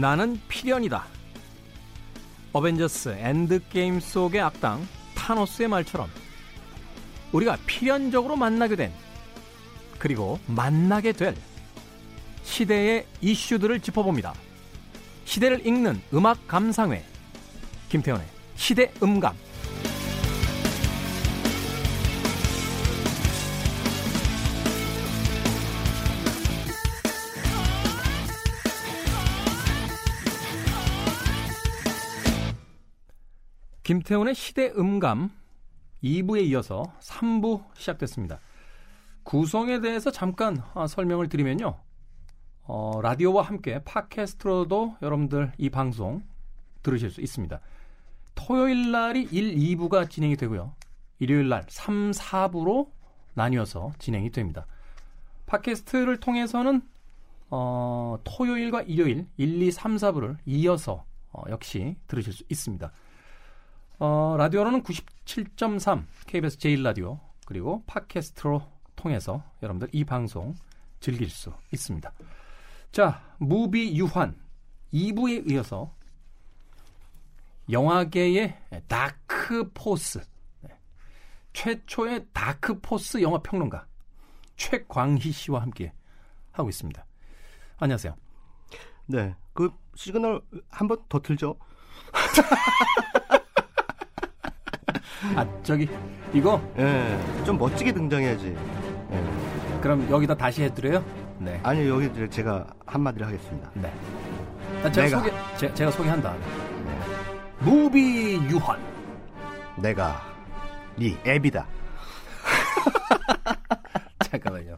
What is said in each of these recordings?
나는 필연이다. Avengers Endgame 속의 악당 타노스의 말처럼 우리가 필연적으로 만나게 된 그리고 만나게 될 시대의 이슈들을 짚어봅니다. 시대를 읽는 음악 감상회 김태훈의 시대 음감 김태훈의 시대 음감 2부에 이어서 3부 시작됐습니다. 구성에 대해서 잠깐 아, 설명을 드리면요. 어, 라디오와 함께 팟캐스트로도 여러분들 이 방송 들으실 수 있습니다. 토요일 날이 1, 2부가 진행이 되고요. 일요일 날 3, 4부로 나뉘어서 진행이 됩니다. 팟캐스트를 통해서는 어, 토요일과 일요일 1, 2, 3, 4부를 이어서 어, 역시 들으실 수 있습니다. 어, 라디오로는 97.3 KBS 제일 라디오 그리고 팟캐스트로 통해서 여러분들 이 방송 즐길 수 있습니다. 자, 무비 유환 2부에 이어서 영화계의 dark force 네. 최초의 dark force 영화 평론가 최광희 씨와 함께 하고 있습니다. 안녕하세요. 네, 그 시그널 한 번 더 틀죠. 아 저기 이거 예, 좀 멋지게 등장해야지. 예. 그럼 여기다 다시 해드려요? 네. 아니요 여기 제가 한마디를 하겠습니다. 네. 제가 내가. 소개 제, 제가 소개한다. 네. 무비 유환. 내가 네 애비다. 잠깐만요.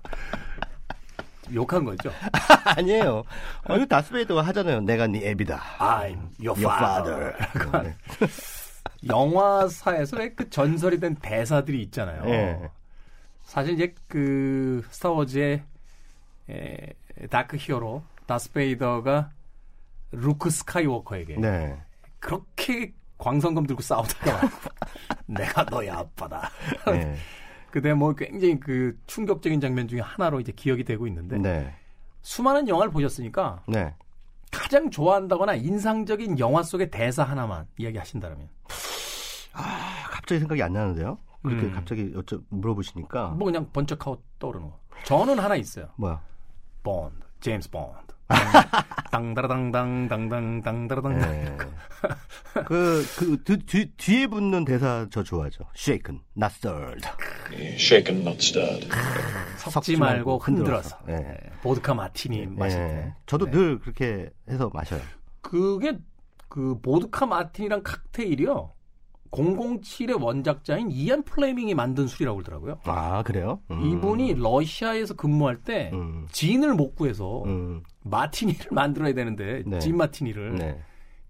욕한 거죠? 아니에요. 어, 이거 다스베이더가 하잖아요. 내가 네 애비다. I'm your, your father. father. 영화사에서 그 전설이 된 대사들이 있잖아요. 네. 사실 이제 그 스타워즈의 에, dark hero 다스베이더가 루크 스카이워커에게 네. 그렇게 광선검 들고 싸우다가 내가 너의 아빠다. 네. 그때 뭐 굉장히 그 충격적인 장면 중에 하나로 이제 기억이 되고 있는데 네. 수많은 영화를 보셨으니까 네. 가장 좋아한다거나 인상적인 영화 속의 대사 하나만 이야기하신다면 아, 갑자기 생각이 안 나는데요. 그렇게 음. 갑자기 여쭤 물어보시니까 뭐 그냥 번쩍하고 떠오르는 거. 저는 하나 있어요. 뭐야? 본드, 제임스 본드. 땅다라당당 당당 당다라당. 네. 그, 그, 그 뒤, 뒤에 붙는 대사 저 좋아하죠. shaken, not stirred. shaken, not stirred. 섞지 말고 흔들어서. 네. 네. 보드카 마티니 네. 마실 때. 저도 네. 늘 그렇게 해서 마셔요. 그게 그 보드카 마티니랑 칵테일이요. 007의 원작자인 이안 플레밍이 만든 술이라고 그러더라고요. 아, 그래요? 음. 이분이 러시아에서 근무할 때 음. 진을 못 구해서 음. 마티니를 만들어야 되는데 네. 진 마티니를 네.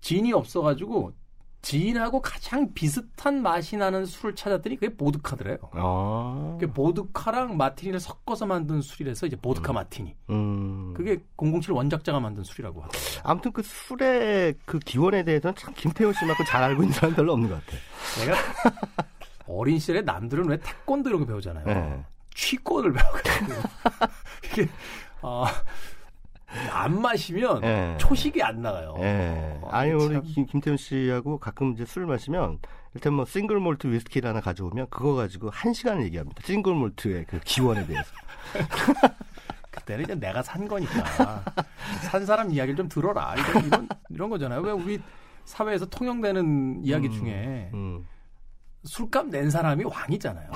진이 없어가지고 진하고 가장 비슷한 맛이 나는 술을 찾았더니 그게 보드카더래요. 아. 그게 보드카랑 마티니를 섞어서 만든 술이라서 이제 보드카 음. 마티니. 음. 그게 007 원작자가 만든 술이라고 하더라고요. 아무튼 그 술의 그 기원에 대해서는 참 김태호 씨만큼 잘 알고 있는 사람 별로 없는 것 같아요. 내가 어린 시절에 남들은 왜 태권도 이런 거 배우잖아요. 네. 취권을 배워가지고 이게 어, 안 마시면 네. 초식이 안 나가요. 네. 어, 아니 우리 김, 김태훈 씨하고 가끔 이제 술 마시면 일단 뭐 싱글 몰트 위스키를 하나 가져오면 그거 가지고 한 시간을 얘기합니다. 싱글 몰트의 그 기원에 대해서. 그때는 이제 내가 산 거니까 산 사람 이야기를 좀 들어라 이런 이런, 이런 거잖아요. 왜 우리 사회에서 통용되는 이야기 음, 중에 음. 술값 낸 사람이 왕이잖아요.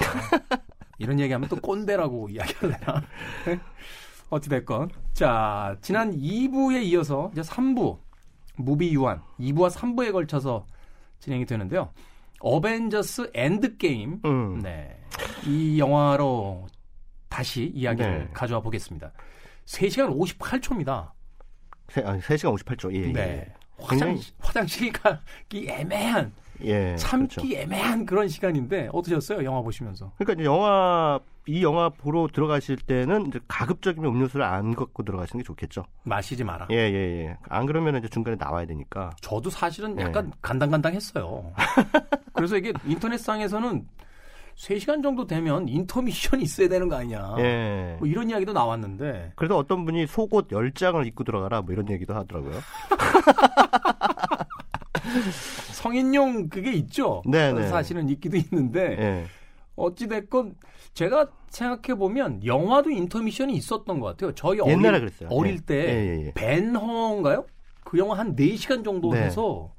이런 얘기하면 또 꼰대라고 이야기하려나? 어찌됐건. 자, 지난 2부에 이어서 이제 3부, 무비 유환 2부와 3부에 걸쳐서 진행이 되는데요. Avengers Endgame. 음. 네. 이 영화로 다시 이야기를 네. 가져와 보겠습니다. 3시간 58초입니다. 3, 3시간 58초. 예, 네. 예. 화장, 화장실 가기 애매한 예, 참기 그렇죠. 애매한 그런 시간인데 어떠셨어요? 영화 보시면서? 그러니까 이제 영화 이 영화 보러 들어가실 때는 이제 가급적이면 음료수를 안 갖고 들어가시는 게 좋겠죠. 마시지 마라. 예, 예, 예. 안 그러면 이제 중간에 나와야 되니까. 저도 사실은 예. 약간 간당간당했어요. 그래서 이게 인터넷상에서는 3시간 정도 되면 인터미션이 있어야 되는 거 아니냐. 예. 뭐 이런 이야기도 나왔는데 그래서 어떤 분이 속옷 10장을 입고 들어가라 뭐 이런 얘기도 하더라고요. 성인용 그게 있죠. 네, 네. 사실은 있기도 있는데 예. 어찌됐건 제가 생각해 보면 영화도 인터미션이 있었던 것 같아요. 저희 옛날에 어릴, 그랬어요. 어릴 예. 때 예, 예, 예. 벤허인가요? 그 영화 한 4시간 정도 네. 해서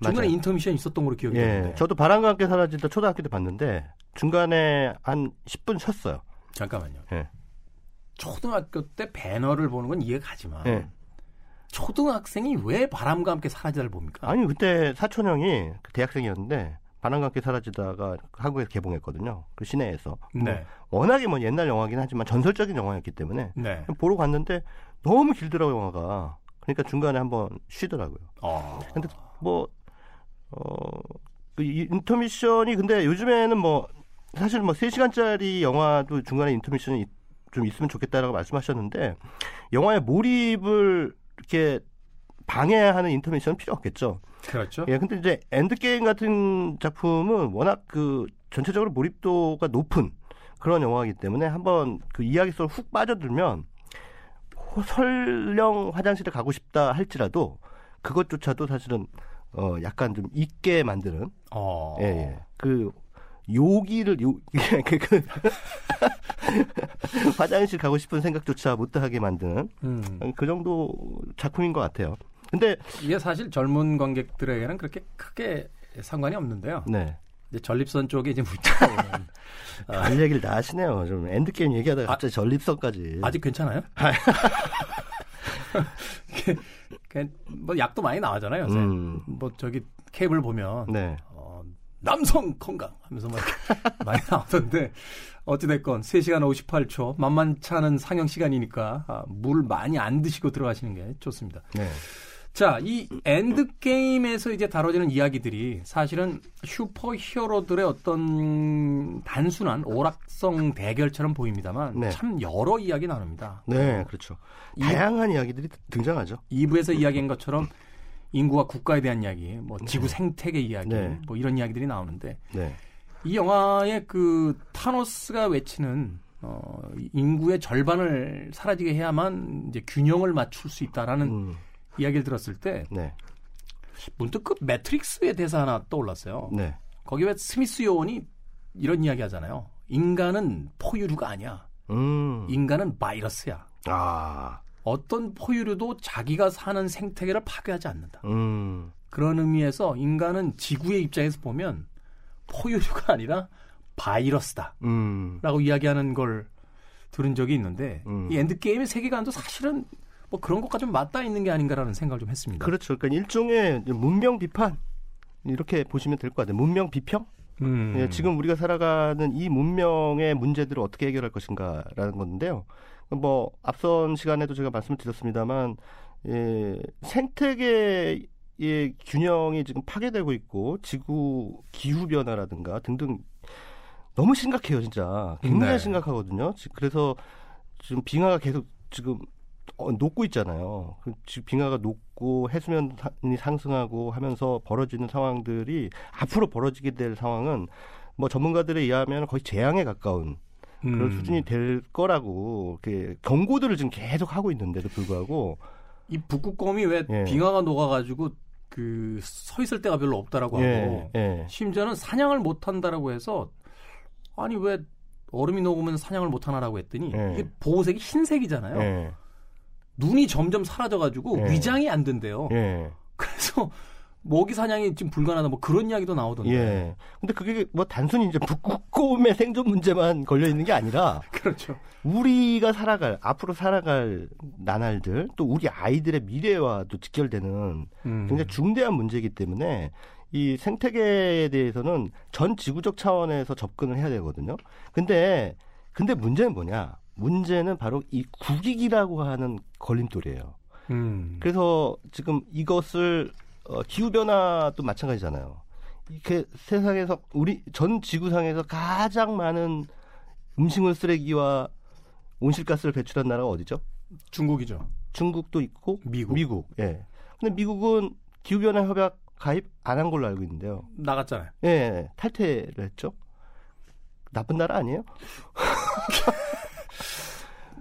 중간에 맞아요. 인터미션 있었던 걸로 기억이 예. 되는데 저도 바람과 함께 사라지다 초등학교 때 봤는데 중간에 한 10분 쉬었어요. 잠깐만요. 예. 초등학교 때 배너를 보는 건 이해가 가지만 예. 초등학생이 왜 바람과 함께 사라지다를 봅니까? 아니 그때 사촌 형이 그 대학생이었는데 바람과 함께 사라지다가 한국에서 개봉했거든요. 그 시내에서. 뭐 네. 워낙에 뭐 옛날 영화긴 하지만 전설적인 영화였기 때문에 네. 보러 갔는데 너무 길더라고요 영화가. 그러니까 중간에 한번 쉬더라고요. 어. 근데 뭐 어, 그 이- 인터미션이 근데 요즘에는 뭐 사실 뭐 3시간짜리 영화도 중간에 인터미션이 좀 있으면 좋겠다라고 말씀하셨는데 영화의 몰입을 이렇게 방해하는 인터미션은 필요 없겠죠. 그렇죠. 예, 근데 이제 엔드게임 같은 작품은 워낙 그 전체적으로 몰입도가 높은 그런 영화이기 때문에 한번 그 이야기 속으로 훅 빠져들면 호- 설령 화장실에 가고 싶다 할지라도 그것조차도 사실은 어 약간 좀 잊게 만드는 어. 예, 예. 그 요기를 요 그, 그 화장실 가고 싶은 생각조차 못하게 만드는 음. 그 정도 작품인 것 같아요. 근데 이게 사실 젊은 관객들에게는 그렇게 크게 상관이 없는데요. 네. 이제 전립선 쪽에 이제 아, 할 얘기를 다 하시네요. 좀 엔드게임 얘기하다가 아, 갑자기 전립선까지. 아직 괜찮아요? 이게 그냥 뭐 약도 많이 나왔잖아요. 요새. 음. 뭐 저기 케이블 보면 네. 어, 남성 건강 하면서 막 많이 나오던데 어찌됐건 3시간 58초 만만치 않은 상영 시간이니까 아, 물 많이 안 드시고 들어가시는 게 좋습니다. 네. 자, 이 엔드게임에서 이제 다뤄지는 이야기들이 사실은 슈퍼 히어로들의 어떤 단순한 오락성 대결처럼 보입니다만 네. 참 여러 이야기 나눕니다. 네, 그렇죠. 이- 다양한 이 야기들이 등장하죠. 2부에서 이야기한 것처럼 인구와 국가에 대한 이야기, 뭐 지구 생태계 이야기, 네. 뭐 이런 이야기들이 나오는데 네. 이 영화의 그 타노스가 외치는 어, 인구의 절반을 사라지게 해야만 이제 균형을 맞출 수 있다라는 음, 이야기를 들었을 때 네. 문득 그 매트릭스의 대사 하나 떠올랐어요. 네. 거기 왜 스미스 요원이 이런 이야기 하잖아요. 인간은 포유류가 아니야. 음. 인간은 바이러스야. 아. 어떤 포유류도 자기가 사는 생태계를 파괴하지 않는다. 음. 그런 의미에서 인간은 지구의 입장에서 보면 포유류가 아니라 바이러스다. 음. 라고 이야기하는 걸 들은 적이 있는데 음. 이 엔드게임의 세계관도 사실은 뭐 그런 것과 좀 맞닿아 있는 게 아닌가라는 생각을 좀 했습니다. 그렇죠. 그러니까 일종의 문명 비판 이렇게 보시면 될 것 같아요. 문명 비평? 음. 예, 지금 우리가 살아가는 이 문명의 문제들을 어떻게 해결할 것인가라는 건데요. 뭐 앞선 시간에도 제가 말씀을 드렸습니다만 예, 생태계 의 균형이 지금 파괴되고 있고 지구 기후 변화라든가 등등 너무 심각해요, 진짜. 굉장히 네. 심각하거든요. 지- 그래서 지금 빙하가 계속 지금 어, 녹고 있잖아요. 그 지금 빙하가 녹고 해수면이 상승하고 하면서 벌어지는 상황들이 앞으로 벌어지게 될 상황은 뭐 전문가들에 의하면 거의 재앙에 가까운 그런 음. 수준이 될 거라고 이렇게 경고들을 지금 계속 하고 있는데도 불구하고 이 북극곰이 왜 예. 빙하가 녹아가지고 그 서 있을 데가 별로 없다라고 예, 하고 예. 심지어는 사냥을 못 한다라고 해서 아니 왜 얼음이 녹으면 사냥을 못 하나라고 했더니 예. 이게 보호색이 흰색이잖아요. 예, 눈이 점점 사라져가지고 예. 위장이 안 된대요. 예, 그래서 먹이 사냥이 지금 불가능하다 뭐 그런 이야기도 나오던데. 예. 근데 그게 뭐 단순히 이제 북극곰의 생존 문제만 걸려 있는 게 아니라 그렇죠. 우리가 살아갈 앞으로 살아갈 나날들 또 우리 아이들의 미래와도 직결되는 음. 굉장히 중대한 문제이기 때문에 이 생태계에 대해서는 전 지구적 차원에서 접근을 해야 되거든요. 근데 근데 문제는 뭐냐? 문제는 바로 이 국익이라고 하는 걸림돌이에요. 음. 그래서 지금 이것을 어, 기후 변화도 마찬가지잖아요. 이렇게 세상에서 우리 전 지구상에서 가장 많은 음식물 쓰레기와 온실가스를 배출한 나라가 어디죠? 중국이죠. 중국도 있고 미국. 미국. 예. 근데 미국은 기후 변화 협약 가입 안 한 걸로 알고 있는데요. 나갔잖아요. 예, 탈퇴를 했죠. 나쁜 나라 아니에요?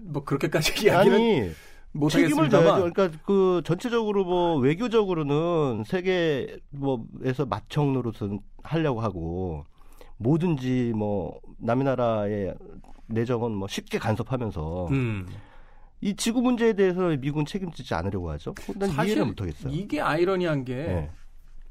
뭐 그렇게까지 이야기는 아니 책임을 져야죠. 그러니까 그 전체적으로 뭐 외교적으로는 세계 뭐에서 노릇은 하려고 하고 뭐든지 뭐 남의 나라의 내정은 뭐 쉽게 간섭하면서 음. 이 지구 문제에 대해서 미국은 책임지지 않으려고 하죠. 난 사실 이해를 못하겠어요. 이게 아이러니한 게 예,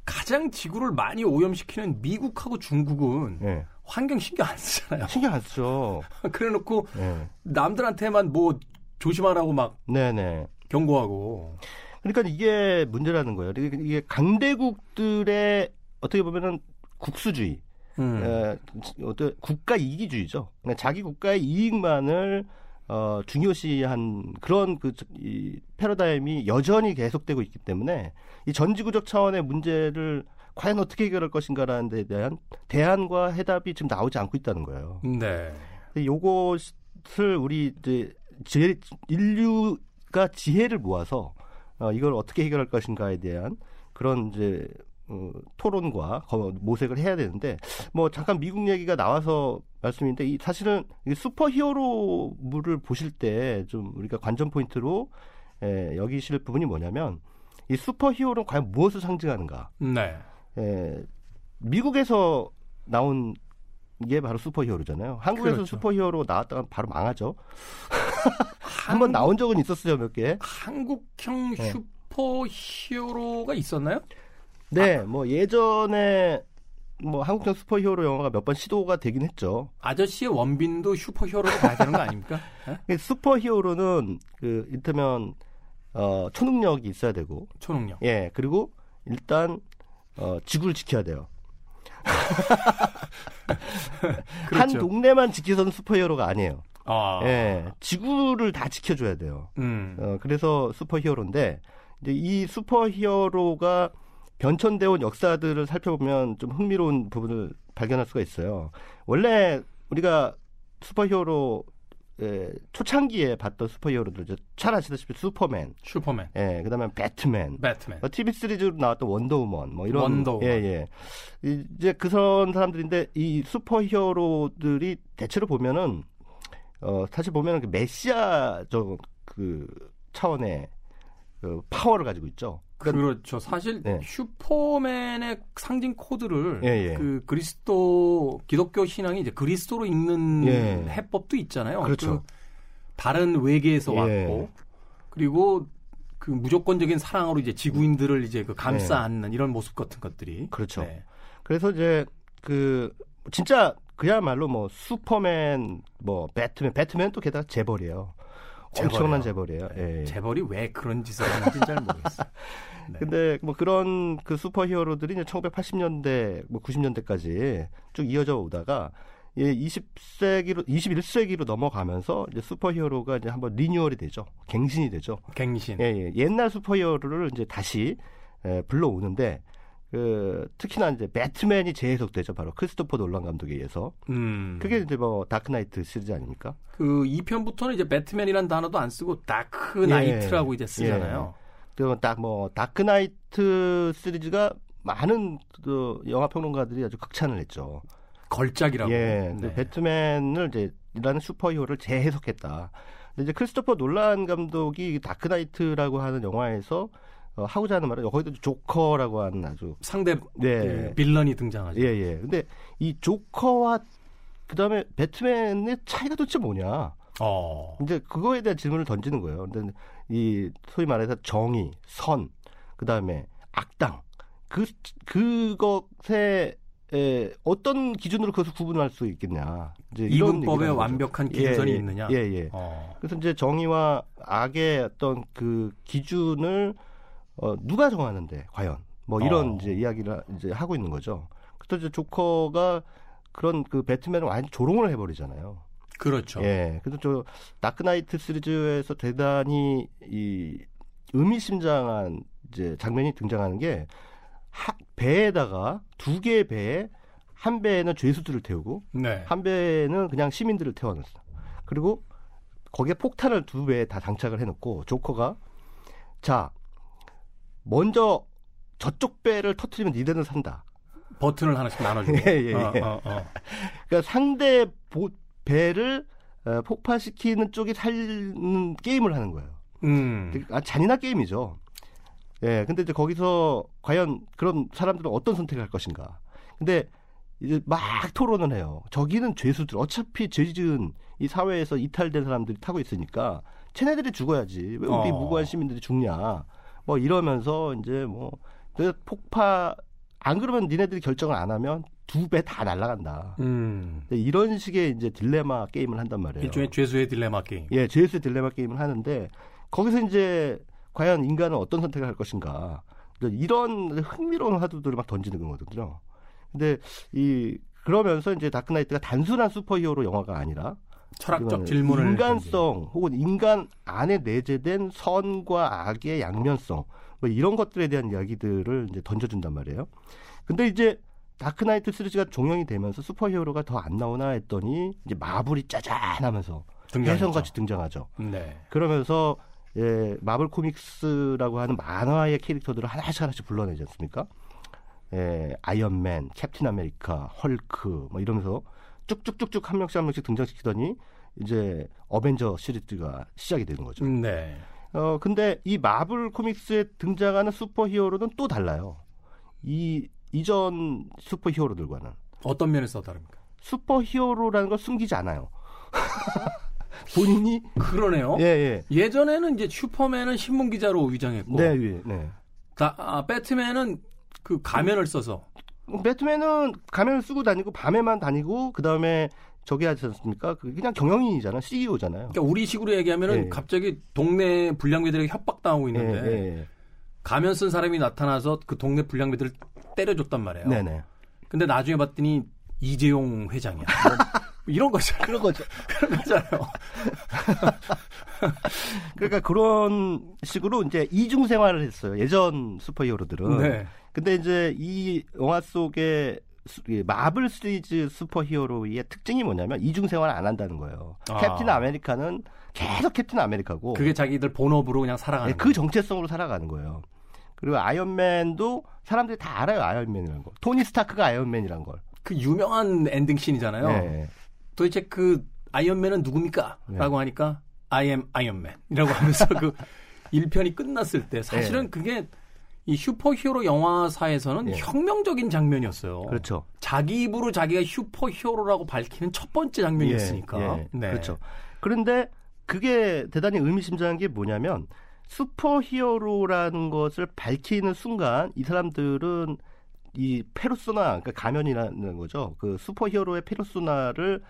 가장 지구를 많이 오염시키는 미국하고 중국은 예. 환경 신경 안 쓰잖아요. 신경 안 쓰죠. 그래놓고 예. 남들한테만 뭐 조심하라고 막 네네. 경고하고. 그러니까 이게 문제라는 거예요. 이게 이게 강대국들의 어떻게 보면은 국수주의, 음. 에, 어떤 국가 이기주의죠. 그러니까 자기 국가의 이익만을 어, 중요시한 그런 그 이 패러다임이 여전히 계속되고 있기 때문에 이 전지구적 차원의 문제를 과연 어떻게 해결할 것인가라는 데 대한 대안과 해답이 지금 나오지 않고 있다는 거예요. 네. 요것을 우리 이제 제, 인류가 지혜를 모아서 어, 이걸 어떻게 해결할 것인가에 대한 그런 이제 어, 토론과 거- 모색을 해야 되는데 뭐 잠깐 미국 얘기가 나와서 말씀인데 이 사실은 이 슈퍼히어로물을 보실 때 좀 우리가 관전 포인트로 에, 여기실 부분이 뭐냐면 이 슈퍼히어로는 과연 무엇을 상징하는가? 네. 에, 미국에서 나온 게 바로 슈퍼히어로잖아요. 한국에서 그렇죠. 슈퍼히어로 나왔다가 바로 망하죠. 한번 나온 적은 있었어요, 몇 개. 한국형 네. 슈퍼 히어로가 있었나요? 네, 뭐 예전에 뭐 한국형 슈퍼히어로 영화가 몇 번 시도가 되긴 했죠. 아저씨의 원빈도 슈퍼 히어로로 가야 되는 거 아닙니까? 예? 슈퍼히어로는 그 이를테면 어 초능력이 있어야 되고, 초능력. 예 그리고 일단 어 지구를 지켜야 돼요. 한 그렇죠. 동네만 지켜서는 슈퍼히어로가 아니에요. 아. 예, 지구를 다 지켜줘야 돼요. 음. 어, 그래서 슈퍼히어로인데 이제 이 슈퍼히어로가 변천되어 온 역사들을 살펴보면 좀 흥미로운 부분을 발견할 수가 있어요. 원래 우리가 슈퍼히어로 에, 초창기에 봤던 슈퍼히어로들 잘 아시다시피 슈퍼맨, 슈퍼맨, 예, 그다음에 배트맨, 배트맨. 어, TV 시리즈로 나왔던 원더우먼 뭐 이런 원더우먼. 예, 예. 이제 그런 사람들인데 이 슈퍼히어로들이 대체로 보면은 어 사실 보면은 그 메시아적 그 차원의 그 파워를 가지고 있죠. 그렇죠. 사실 네. 슈퍼맨의 상징 코드를 예, 예. 그 그리스도 기독교 신앙이 이제 그리스도로 읽는 예. 해법도 있잖아요. 그렇죠. 그 다른 외계에서 예. 왔고 그리고 그 무조건적인 사랑으로 이제 지구인들을 이제 그 감싸 예. 안는 이런 모습 같은 것들이 그렇죠. 네. 그래서 이제 그 진짜 그야말로 뭐 슈퍼맨 뭐 배트맨 배트맨 또 게다가 재벌이에요. 엄청난 재벌이에요. 예. 재벌이 왜 그런 짓을 하는지 잘 모르겠어요. 네. 근데 뭐 그런 그 슈퍼히어로들이 이제 1980년대 뭐 90년대까지 쭉 이어져 오다가 예, 20세기로 21세기로 넘어가면서 이제 슈퍼히어로가 이제 한번 리뉴얼이 되죠. 갱신이 되죠. 갱신. 예, 예. 옛날 슈퍼히어로를 이제 다시 에, 불러오는데 그 특히나 이제 배트맨이 재해석되죠. 바로 크리스토퍼 놀란 감독에 의해서. 음. 그게 이제 뭐 다크나이트 시리즈 아닙니까? 그 2편부터는 이제 배트맨이라는 단어도 안 쓰고 다크 나이트라고 이제 쓰잖아요. 그 딱 뭐 다크나이트 시리즈가 많은 그 영화 평론가들이 아주 극찬을 했죠. 걸작이라고. 예, 네. 배트맨을 이제 이라는 슈퍼히어로를 재해석했다. 근데 이제 크리스토퍼 놀란 감독이 이 다크나이트라고 하는 영화에서 어, 하고자 하는 말은 거기도 조커라고 하는 아주 상대 네. 그 빌런이 등장하죠. 예, 예. 근데 이 조커와 그다음에 배트맨의 차이가 도대체 뭐냐? 어. 이제 그거에 대한 질문을 던지는 거예요. 근데 이 소위 말해서 정의, 선, 그다음에 악당 그 그것에 에, 어떤 기준으로 그것을 구분할 수 있겠냐? 이제 이분법에. 완벽한 기준선이 예, 예, 있느냐? 예, 예. 어. 그래서 이제 정의와 악의 어떤 그 기준을 어, 누가 정하는데 과연 뭐 이런 어. 이제 이야기를 이제 하고 있는 거죠. 그래서 이제 조커가 그런 그 배트맨을 완전 조롱을 해버리잖아요. 그렇죠. 예. 그래서 저 다크나이트 시리즈에서 대단히 이 의미심장한 이제 장면이 등장하는 게 하, 배에다가 두 개의 배에 한 배에는 죄수들을 태우고 네. 한 배는 그냥 시민들을 태워놨어. 그리고 거기에 폭탄을 두배다 장착을 해놓고 조커가 자 먼저 저쪽 배를 터트리면 니네는 산다. 버튼을 하나씩 나눠주고. 예, 예, 어, 예. 어, 어. 그러니까 상대 보- 배를 어, 폭파시키는 쪽이 살는 게임을 하는 거예요. 음. 되게 아, 잔인한 게임이죠. 예, 근데 이제 거기서 과연 그런 사람들은 어떤 선택을 할 것인가. 근데 이제 막 토론을 해요. 저기는 죄수들, 어차피 죄 지은 이 사회에서 이탈된 사람들이 타고 있으니까 쟤네들이 죽어야지. 왜 우리 어. 무고한 시민들이 죽냐. 뭐 이러면서 이제 뭐, 그 폭파, 안 그러면 니네들이 결정을 안 하면 두 배 다 날아간다. 음. 네, 이런 식의 이제 딜레마 게임을 한단 말이에요. 일종의 죄수의 딜레마 게임. 예, 죄수의 딜레마 게임을 하는데 거기서 이제 과연 인간은 어떤 선택을 할 것인가 이런 흥미로운 화두들을 막 던지는 거거든요. 근데 이 그러면서 이제 다크나이트가 단순한 슈퍼히어로 영화가 아니라 철학적 질문을 인간성 혹은 인간 안에 내재된 선과 악의 양면성 뭐 이런 것들에 대한 이야기들을 이제 던져준단 말이에요. 근데 이제 다크나이트 시리즈가 종영이 되면서 슈퍼히어로가 더 안 나오나 했더니 이제 마블이 짜잔하면서. 혜성같이 등장하죠. 네. 그러면서 예, 마블 코믹스라고 하는 만화의 캐릭터들을 하나씩 하나씩 불러내지 않습니까? 예, 아이언맨, 캡틴 아메리카, 헐크 뭐 이러면서 쭉쭉쭉쭉 한 명씩 한 명씩 등장시키더니 이제 어벤져 시리즈가 시작이 되는 거죠. 음, 네. 어 근데 이 마블 코믹스에 등장하는 슈퍼히어로는 또 달라요. 이 이전 슈퍼히어로들과는 어떤 면에서 다릅니까? 슈퍼히어로라는 걸 숨기지 않아요. 본인이 그러네요. 예 예. 예전에는 이제 슈퍼맨은 신문 기자로 위장했고, 네, 예, 네. 다, 아, 배트맨은 그 가면을 써서 배트맨은 가면을 쓰고 다니고 밤에만 다니고 그 다음에 저기 하지 않습니까? 그 그냥 경영인이잖아, CEO잖아요. 그러니까 우리 식으로 얘기하면은 예. 갑자기 동네 불량배들에게 협박당하고 있는데 예, 예. 가면 쓴 사람이 나타나서 그 동네 불량배들을 때려줬단 말이에요. 네네. 근데 나중에 봤더니 이재용 회장이야. 뭐 이런 거죠. 그런 거죠. 그런 거잖아요. 그러니까 그런 식으로 이제 이중 생활을 했어요. 예전 슈퍼히어로들은. 네. 근데 이제 이 영화 속에 마블 시리즈 슈퍼 히어로의 특징이 뭐냐면 이중 생활을 안 한다는 거예요. 아. 캡틴 아메리카는 계속 캡틴 아메리카고 그게 자기들 본업으로 그냥 살아가는 네, 그 정체성으로 살아가는 거예요. 그리고 아이언맨도 사람들이 다 알아요 아이언맨이라는 거. 토니 스타크가 아이언맨이란 걸. 그 유명한 엔딩 씬이잖아요. 네. 도대체 그 아이언맨은 누굽니까? 네. 라고 하니까 I am 아이언맨이라고 하면서 그 1편이 끝났을 때 사실은 네. 그게 이 슈퍼히어로 영화사에서는 네. 혁명적인 장면이었어요. 그렇죠. 자기 입으로 자기가 슈퍼히어로라고 밝히는 첫 번째 장면이었으니까. 예, 예. 네. 그렇죠. 그런데 그게 대단히 의미심장한 게 뭐냐면 슈퍼히어로라는 것을 밝히는 순간 이 사람들은 이 페르소나 그러니까 가면이라는 거죠. 그 슈퍼히어로의 페르소나를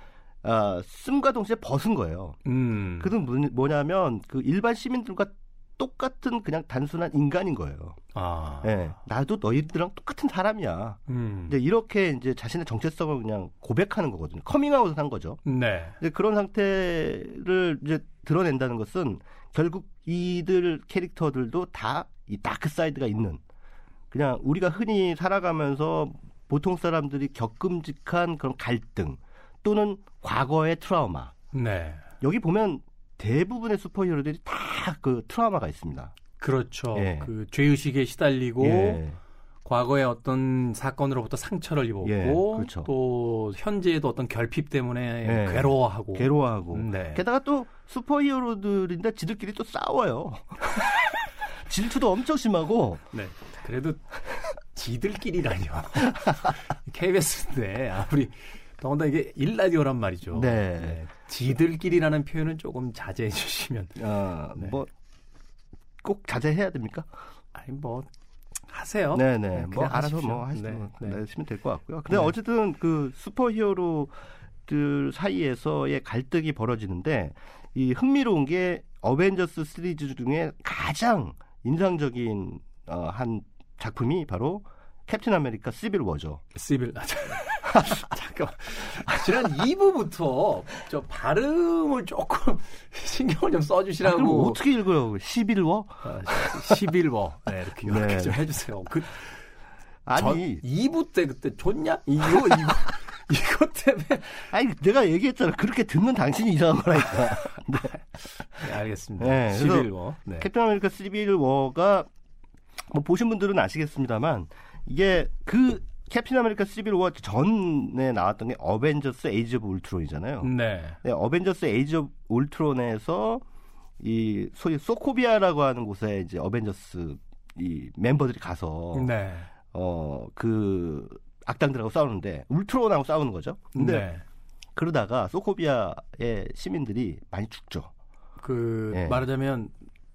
아, 씀과 동시에 벗은 거예요. 음. 그건 뭐- 뭐냐면 그 일반 시민들과 똑같은 그냥 단순한 인간인 거예요. 아. 예. 나도 너희들랑 똑같은 사람이야. 음. 이제 이렇게 이제 자신의 정체성을 그냥 고백하는 거거든요. 커밍아웃을 한 거죠. 네. 이제 그런 상태를 이제 드러낸다는 것은 결국 이들 캐릭터들도 다 이 dark side가 있는 그냥 우리가 흔히 살아가면서 보통 사람들이 겪음직한 그런 갈등 또는 과거의 트라우마 네. 여기 보면 대부분의 슈퍼히어로들이 다 그 트라우마가 있습니다. 그렇죠. 예. 그 죄의식에 시달리고 예. 과거에 어떤 사건으로부터 상처를 입었고 예, 그렇죠. 또 현재에도 어떤 결핍 때문에 예. 괴로워하고 괴로워하고 네. 게다가 또 슈퍼히어로들인데 지들끼리 또 싸워요. 질투도 엄청 심하고 네. 그래도 지들끼리라뇨. KBS인데 아무리 더군다나 이게 일라디오란 말이죠. 네. 지들끼리라는 표현은 조금 자제해 주시면 아, 네. 뭐꼭 자제해야 됩니까? 아니 뭐 하세요. 네네. 네, 뭐 그냥 알아서. 뭐 하시면 네, 네. 내시면 될 것 같고요. 근데 네. 어쨌든 그 슈퍼히어로들 사이에서의 갈등이 벌어지는데 이 흥미로운 게 어벤져스 시리즈 중에 가장 인상적인 어, 한 작품이 바로 캡틴 아메리카 시빌 워죠. 시빌 잠깐만 지난 2부부터 저 발음을 조금 신경을 좀 아, 써주시라고 어떻게 읽어요? 시빌 워? 아, 시빌워 네, 이렇게 이렇게 네. 좀 해주세요. 그 아니 2부 때 그때 좋냐? 이거 이거 이것 때문에 아니 내가 얘기했잖아. 그렇게 듣는 당신이 이상한 거라니까. 네, 알겠습니다. 네, 그래서 11워. 네. 캡틴 아메리카 시빌 워가 뭐 보신 분들은 아시겠습니다만 이게 그 캡틴 아메리카 시빌 워 전에 나왔던 게 어벤져스 에이지 오브 울트론이잖아요. 네. 네, 어벤져스 에이지 오브 울트론에서 이 소위 소코비아라고 하는 곳에 이제 어벤져스 이 멤버들이 가서 네. 어그 악당들하고 싸우는데 울트론하고 싸우는 거죠. 근데 네. 그러다가 소코비아의 시민들이 많이 죽죠. 그 예. 말하자면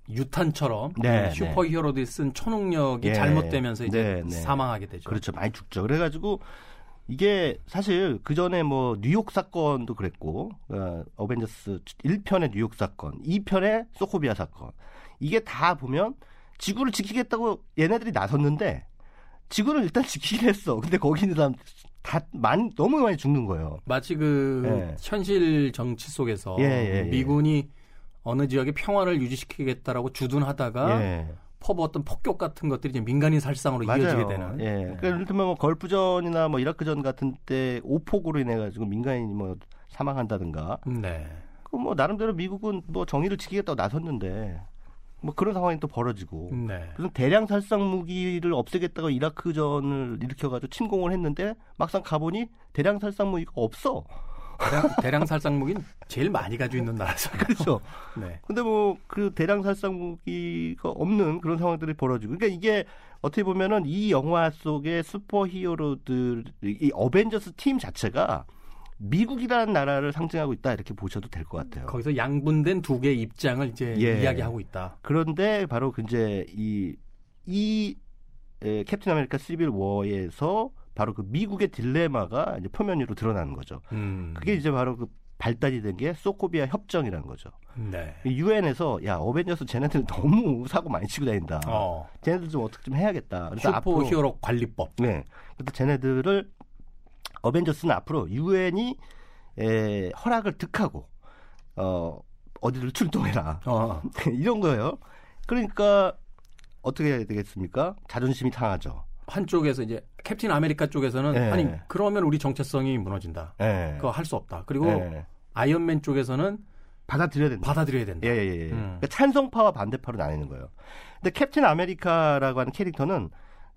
유탄처럼 네, 그 슈퍼히어로들이 쓴 초능력이 예. 잘못되면서 이제 네, 네. 사망하게 되죠. 그렇죠. 많이 죽죠. 그래가지고 이게 사실 그 전에 뭐 뉴욕 사건도 그랬고 어, 어벤져스 1편의 뉴욕 사건, 2편의 소코비아 사건 이게 다 보면 지구를 지키겠다고 얘네들이 나섰는데 지구를 일단 지키긴 했어. 근데 거기 있는 사람 다 많이 너무 많이 죽는 거예요. 마치 그 예. 현실 정치 속에서 예, 예, 예. 미군이 어느 지역에 평화를 유지시키겠다라고 주둔하다가 예. 퍼부었던 폭격 같은 것들이 이제 민간인 살상으로 이어지게 되는. 예. 네. 그러니까 예를 들면 뭐 걸프전이나 뭐 이라크전 같은 때 오폭으로 인해 가지고 민간인이 뭐 사망한다든가 네. 그뭐 나름대로 미국은 뭐 정의를 지키겠다고 나섰는데 뭐 그런 상황이 또 벌어지고 네. 무슨 대량 살상 무기를 없애겠다고 이라크전을 일으켜 가지고 침공을 했는데 막상 가보니 대량 살상 무기가 없어. 대량, 대량 살상 무기는 제일 많이 가지고 있는 나라잖아요. 그렇죠. 네. 근데 뭐 그 대량 살상 무기가 없는 그런 상황들이 벌어지고 그러니까 이게 어떻게 보면은 이 영화 속의 슈퍼히어로들 이 어벤져스 팀 자체가 미국이라는 나라를 상징하고 있다 이렇게 보셔도 될 것 같아요. 거기서 양분된 두 개의 입장을 이제 예. 이야기하고 있다. 그런데 바로 그 이제 이, 이 에, 캡틴 아메리카 시빌 워에서 바로 그 미국의 딜레마가 이제 표면 위로 드러나는 거죠. 음. 그게 이제 바로 그 발단이 된 게 소코비아 협정이라는 거죠. 네. 유엔에서 야 어벤져스 쟤네들 너무 사고 많이 치고 다닌다. 어. 쟤네들 좀 어떻게 좀 해야겠다. 그래서 앞으로 슈퍼히어로 관리법. 네. 그래서 쟤네들을 어벤져스는 앞으로 유엔이 에, 허락을 득하고 어 어디를 출동해라. 어. 이런 거예요. 그러니까 어떻게 해야 되겠습니까? 자존심이 상하죠. 한쪽에서 이제 캡틴 아메리카 쪽에서는 예. 아니 그러면 우리 정체성이 무너진다. 예. 그거 할 수 없다. 그리고 예. 아이언맨 쪽에서는 받아들여야 된다. 받아들여야 된다. 예, 예, 예. 음. 그러니까 찬성파와 반대파로 나뉘는 거예요. 근데 캡틴 아메리카라고 하는 캐릭터는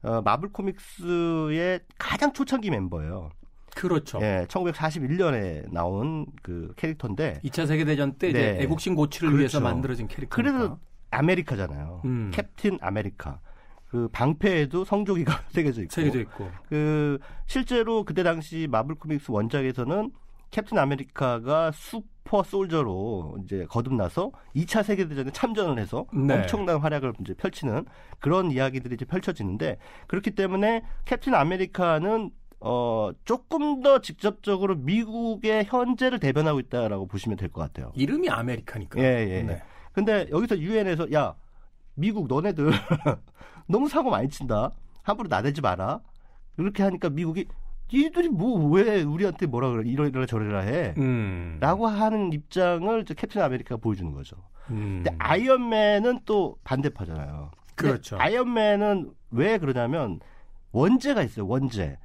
어, 마블 코믹스의 가장 초창기 멤버예요. 그렇죠. 예, 1941년에 나온 그 캐릭터인데 2차 세계 대전 때 이제 네. 애국심 고취를 그렇죠. 위해서 만들어진 캐릭터. 그래서 아메리카잖아요. 음. 캡틴 아메리카. 그 방패에도 성조기가 새겨져 있고. 새겨져 있고. 그 실제로 그때 당시 마블 코믹스 원작에서는 캡틴 아메리카가 super soldier로 이제 거듭나서 2차 세계 대전에 참전을 해서 네. 엄청난 활약을 이제 펼치는 그런 이야기들이 이제 펼쳐지는데 그렇기 때문에 캡틴 아메리카는 어 조금 더 직접적으로 미국의 현재를 대변하고 있다라고 보시면 될 것 같아요. 이름이 아메리카니까. 예, 예. 네. 근데 여기서 유엔에서 야 미국 너네들 너무 사고 많이 친다. 함부로 나대지 마라. 이렇게 하니까 미국이 니들이 뭐 왜 우리한테 뭐라 그래? 이러이러 저러라 해. 음. 라고 하는 입장을 캡틴 아메리카가 보여주는 거죠. 음. 근데 아이언맨은 또 반대파잖아요. 그렇죠. 아이언맨은 왜 그러냐면 원죄가 있어요 원죄.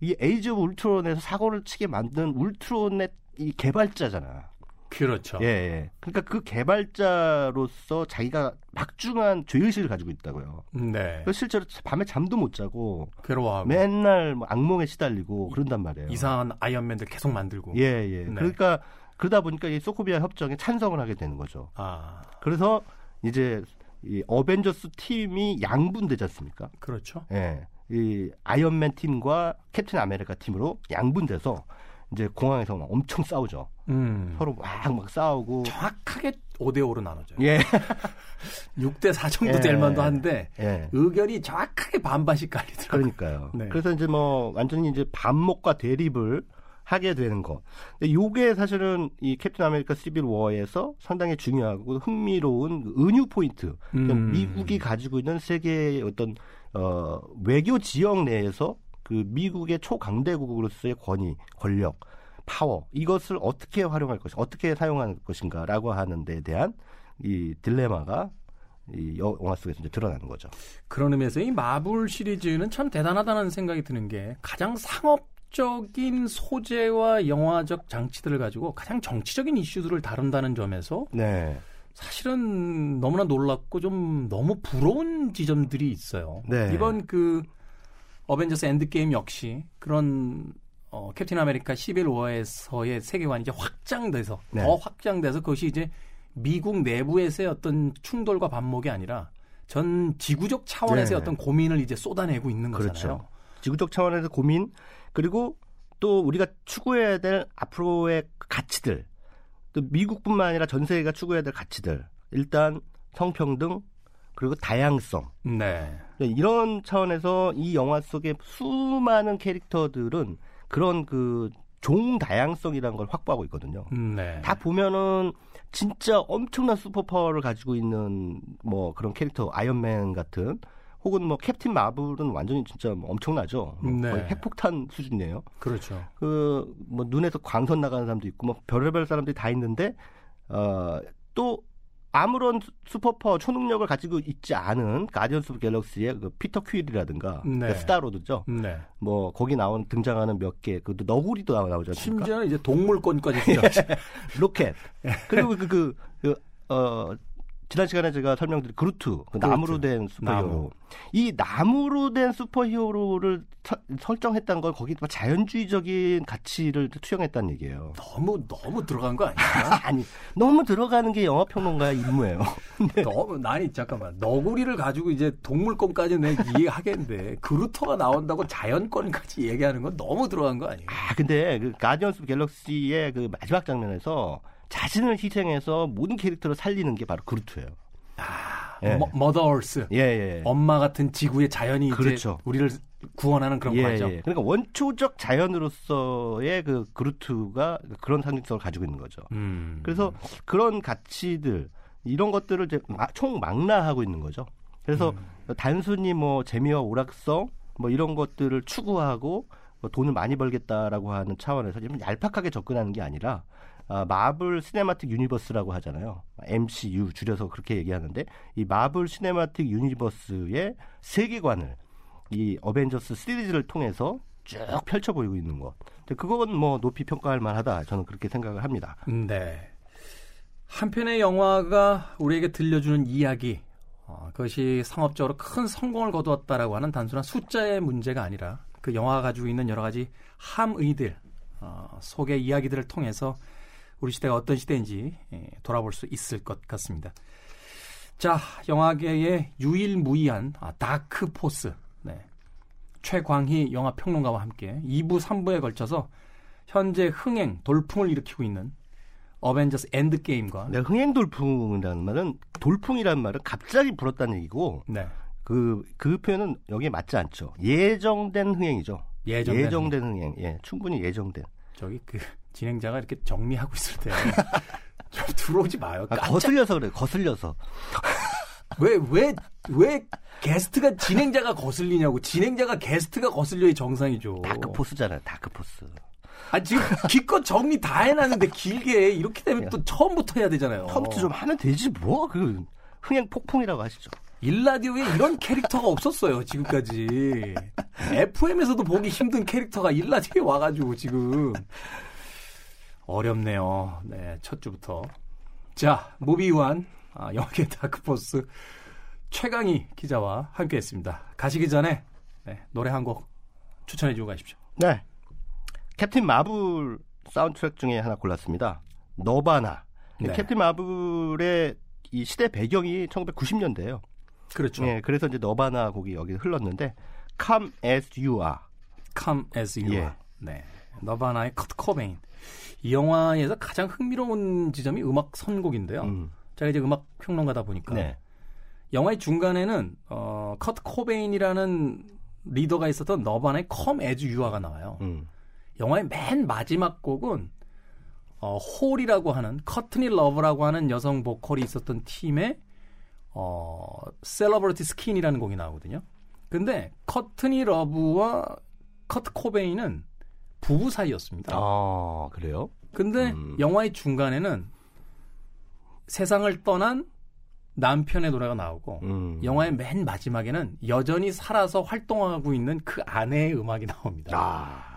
이 에이지 오브 울트론에서 사고를 치게 만든 울트론의 이 개발자잖아 그렇죠. 예, 예. 그러니까 그 개발자로서 자기가 막중한 죄의식을 가지고 있다고요. 네. 실제로 밤에 잠도 못 자고 괴로워하고 맨날 뭐 악몽에 시달리고 그런단 말이에요. 이상한 아이언맨들 계속 만들고. 예, 예. 네. 그러니까 그러다 보니까 이 소코비아 협정에 찬성을 하게 되는 거죠. 아, 그래서 이제 이 어벤져스 팀이 양분되지 않습니까? 그렇죠. 예. 이 아이언맨 팀과 캡틴 아메리카 팀으로 양분돼서 이제 공항에서 막 엄청 싸우죠. 음. 서로 막 막 싸우고 정확하게 5대 5로 나눠져요. 예. 6대 4 정도 예. 될 만도 한데 예. 의견이 정확하게 반반씩 갈리더라고요. 그러니까요. 네. 그래서 이제 뭐 완전히 이제 반목과 대립을 하게 되는 거. 근데 요게 사실은 이 캡틴 아메리카 시빌 워에서 상당히 중요하고 흥미로운 그 은유 포인트. 그러니까 음. 미국이 가지고 있는 세계의 어떤 어 외교 지역 내에서 그 미국의 초강대국으로서의 권위, 권력, 파워 이것을 어떻게 활용할 것인가, 어떻게 사용할 것인가라고 하는 데에 대한 이 딜레마가 이 영화 속에서 이제 드러나는 거죠. 그런 의미에서 이 마블 시리즈는 참 대단하다는 생각이 드는 게 가장 상업적인 소재와 영화적 장치들을 가지고 가장 정치적인 이슈들을 다룬다는 점에서 네. 사실은 너무나 놀랍고 좀 너무 부러운 지점들이 있어요. 네. 이번 그 어벤져스 엔드게임 역시 그런 어, 캡틴 아메리카 시빌 워에서의 세계관이 이제 확장돼서 네. 더 확장돼서 그것이 이제 미국 내부에서의 어떤 충돌과 반목이 아니라 전 지구적 차원에서의 네. 어떤 고민을 이제 쏟아내고 있는 거잖아요. 그렇죠. 지구적 차원에서 고민 그리고 또 우리가 추구해야 될 앞으로의 가치들 또 미국뿐만 아니라 전 세계가 추구해야 될 가치들 일단 성평등 그리고 다양성 네. 네, 이런 차원에서 이 영화 속의 수많은 캐릭터들은 그런 그 종 다양성이라는 걸 확보하고 있거든요. 네. 다 보면은 진짜 엄청난 superpower를 가지고 있는 뭐 그런 캐릭터 아이언맨 같은 혹은 뭐 캡틴 마블은 완전히 진짜 뭐 엄청나죠. 뭐 네. 거의 핵폭탄 수준이에요. 그렇죠. 그 뭐 눈에서 광선 나가는 사람도 있고 뭐 별의별 사람들이 다 있는데 어 또 아무런 수- superpower 초능력을 가지고 있지 않은 가디언스 오브 갤럭시의 그 피터 퀼이라든가 네. 스타로드죠. 네. 뭐 거기 나온 등장하는 몇 개 그 너구리도 나오- 나오지 않습니까? 심지어는 이제 동물권까지. 로켓. 예. 그리고 그, 그, 그, 어, 지난 시간에 제가 설명드린 그루트, 그 나무로 된 슈퍼히어로. 나무. 이 나무로 된 슈퍼히어로를 서- 설정했다는 건 거기 뭐 자연주의적인 가치를 투영했다는 얘기예요. 너무 너무 들어간 거 아니야? 아니, 너무 들어가는 게 영화 평론가의 임무예요. 너무 아니 잠깐만 너구리를 가지고 이제 동물권까지 내 이해하겠는데 그루터가 나온다고 자연권까지 얘기하는 건 너무 들어간 거 아니에요? 아, 근데 그 가디언스 갤럭시의 그 마지막 장면에서 자신을 희생해서 모든 캐릭터를 살리는 게 바로 그루트예요. 예. 머, 머더 얼스 예, 예. 엄마 같은 지구의 자연이 그렇죠. 이제 우리를 구원하는 그런 예, 거죠. 예. 그러니까 원초적 자연으로서의 그 그루트가 그런 상징성을 가지고 있는 거죠. 음. 그래서 그런 가치들 이런 것들을 이제 마- 총망라하고 있는 거죠. 그래서 음. 단순히 뭐 재미와 오락성 뭐 이런 것들을 추구하고 뭐 돈을 많이 벌겠다라고 하는 차원에서 좀 얄팍하게 접근하는 게 아니라 아, 마블 시네마틱 유니버스라고 하잖아요. MCU 줄여서 그렇게 얘기하는데 이 마블 시네마틱 유니버스의 세계관을 이 어벤져스 시리즈를 통해서 쭉 펼쳐 보이고 있는 것. 근데 그건 뭐 높이 평가할 만하다. 저는 그렇게 생각을 합니다. 네. 한 편의 영화가 우리에게 들려주는 이야기, 어, 그것이 상업적으로 큰 성공을 거두었다라고 하는 단순한 숫자의 문제가 아니라 그 영화가 가지고 있는 여러 가지 함의들, 어, 속의 이야기들을 통해서 우리 시대가 어떤 시대인지 예, 돌아볼 수 있을 것 같습니다. 자, 영화계의 유일무이한 아, dark force. 네. 최광희 영화 평론가와 함께 2부, 3부에 걸쳐서 현재 흥행, 돌풍을 일으키고 있는 어벤져스 엔드게임과 내가 흥행 돌풍이라는 말은 돌풍이라는 말은 갑자기 불었다는 얘기고 네. 그, 그 표현은 여기에 맞지 않죠. 예정된 흥행이죠. 예정된 흥행. 예, 충분히 예정된. 저기 그 진행자가 이렇게 정리하고 있을 때 좀 들어오지 마요. 아, 거슬려서 그래, 거슬려서. 왜, 왜, 왜 게스트가 진행자가 거슬리냐고. 진행자가 게스트가 거슬려야 정상이죠. 다크포스잖아요, 다크포스. 아, 지금 기껏 정리 다 해놨는데 길게 이렇게 되면 또 처음부터 해야 되잖아요. 처음부터 좀 하면 되지, 뭐. 그, 흥행 폭풍이라고 하시죠. 일라디오에 이런 캐릭터가 없었어요, 지금까지. FM에서도 보기 힘든 캐릭터가 일라디오에 와가지고 지금. 어렵네요. 네, 첫 주부터. 자, 무비완, 아, 영화계 다크포스 최강희 기자와 함께 했습니다. 가시기 전에, 네, 노래 한 곡 추천해주고 가십시오. 네. 캡틴 마블 사운드트랙 중에 하나 골랐습니다. 너바나. 네. 캡틴 마블의 이 시대 배경이 1990년대예요. 그렇죠. 예, 그래서 이제 너바나 곡이 여기 흘렀는데 Come as you are. Come as you 예. are. 네. 너바나의 커트 코베인. 이 영화에서 가장 흥미로운 지점이 음악 선곡인데요. 음. 제가 이제 음악 평론가다 보니까 네. 영화의 중간에는 어, 커트 코베인이라는 리더가 있었던 Come as you are가 나와요. 음. 영화의 맨 마지막 곡은 어, 홀이라고 하는 커트니 러브라고 하는 여성 보컬이 있었던 팀의 어, 셀러브리티 스킨이라는 곡이 나오거든요. 근데 커트니 러브와 커트 코베인은 부부 사이였습니다. 아, 그래요? 근데 음. 영화의 중간에는 세상을 떠난 남편의 노래가 나오고 음. 영화의 맨 마지막에는 여전히 살아서 활동하고 있는 그 아내의 음악이 나옵니다. 아.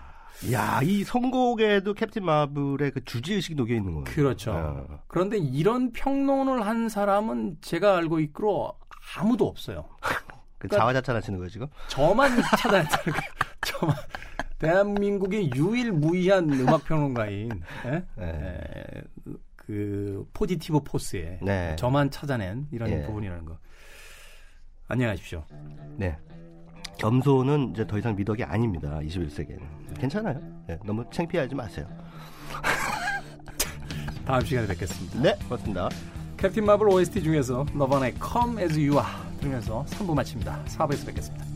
야, 이 선곡에도 캡틴 마블의 그 주지 의식이 녹여 있는 거예요. 그렇죠. 어. 그런데 이런 평론을 한 사람은 제가 알고 있기로 아무도 없어요. 그 자화자찬하시는 거예요 지금? 저만 찾아냈다는 거예요. 저만 대한민국의 유일무이한 음악 평론가인 예? 네. 에, 그 포지티브 포스에 네. 저만 찾아낸 이런 예. 부분이라는 거. 안녕하십시오. 네. 겸손은 이제 더 이상 미덕이 아닙니다. 21세기에는. 괜찮아요. 네, 너무 창피하지 마세요. 다음 시간에 뵙겠습니다. 네, 고맙습니다. 캡틴 마블 OST 중에서 너번의 Come As You Are 들으면서 3부 마칩니다. 4부에서 뵙겠습니다.